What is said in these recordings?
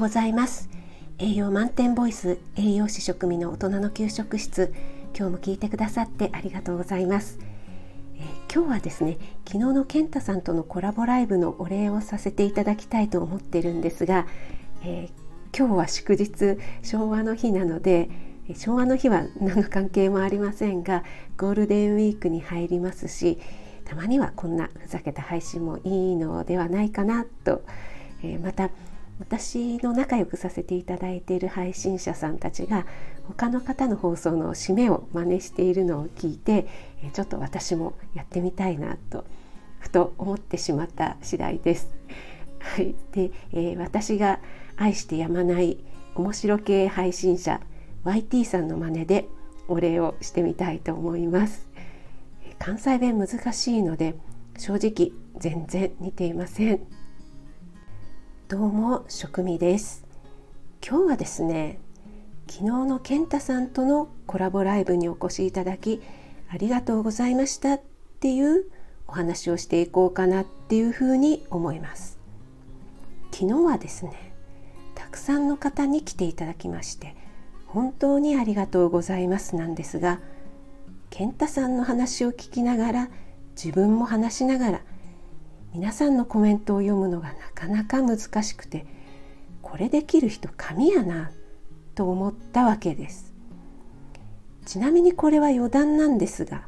ございます。栄養満点ボイス栄養士食味の大人の給食室今日も聞いてくださってありがとうございます、えー、今日はですね昨日の健太さんとのコラボライブのお礼をさせていただきたいと思ってるんですが、えー、今日は祝日昭和の日なので昭和の日は何の関係もありませんがゴールデンウィークに入りますしたまにはこんなふざけた配信もいいのではないかなと、えー、また私の仲良くさせていただいている配信者さんたちが他の方の放送の締めを真似しているのを聞いてちょっと私もやってみたいなとふと思ってしまった次第です。はい、で、えー、私が愛してやまない面白系配信者 YT さんの真似でお礼をしてみたいと思います。関西弁難しいので正直全然似ていません。どうも食味です。今日はですね昨日の健太さんとのコラボライブにお越しいただきありがとうございましたっていうお話をしていこうかなっていうふうに思います。昨日はですねたくさんの方に来ていただきまして本当にありがとうございますなんですが健太さんの話を聞きながら自分も話しながら皆さんのコメントを読むのがなかなか難しくてこれできる人神やなと思ったわけです。ちなみにこれは余談なんですが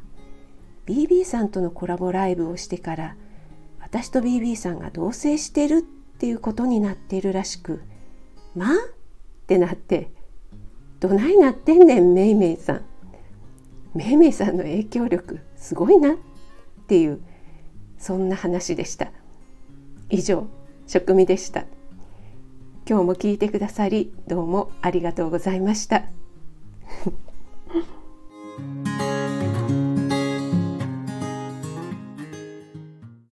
BB さんとのコラボライブをしてから私と BB さんが同棲してるっていうことになっているらしくまあ？ってなってどないなってんねんめいめいさん。めいめいさんの影響力すごいなっていうそんな話でした。以上食味でした。今日も聞いてくださりどうもありがとうございました。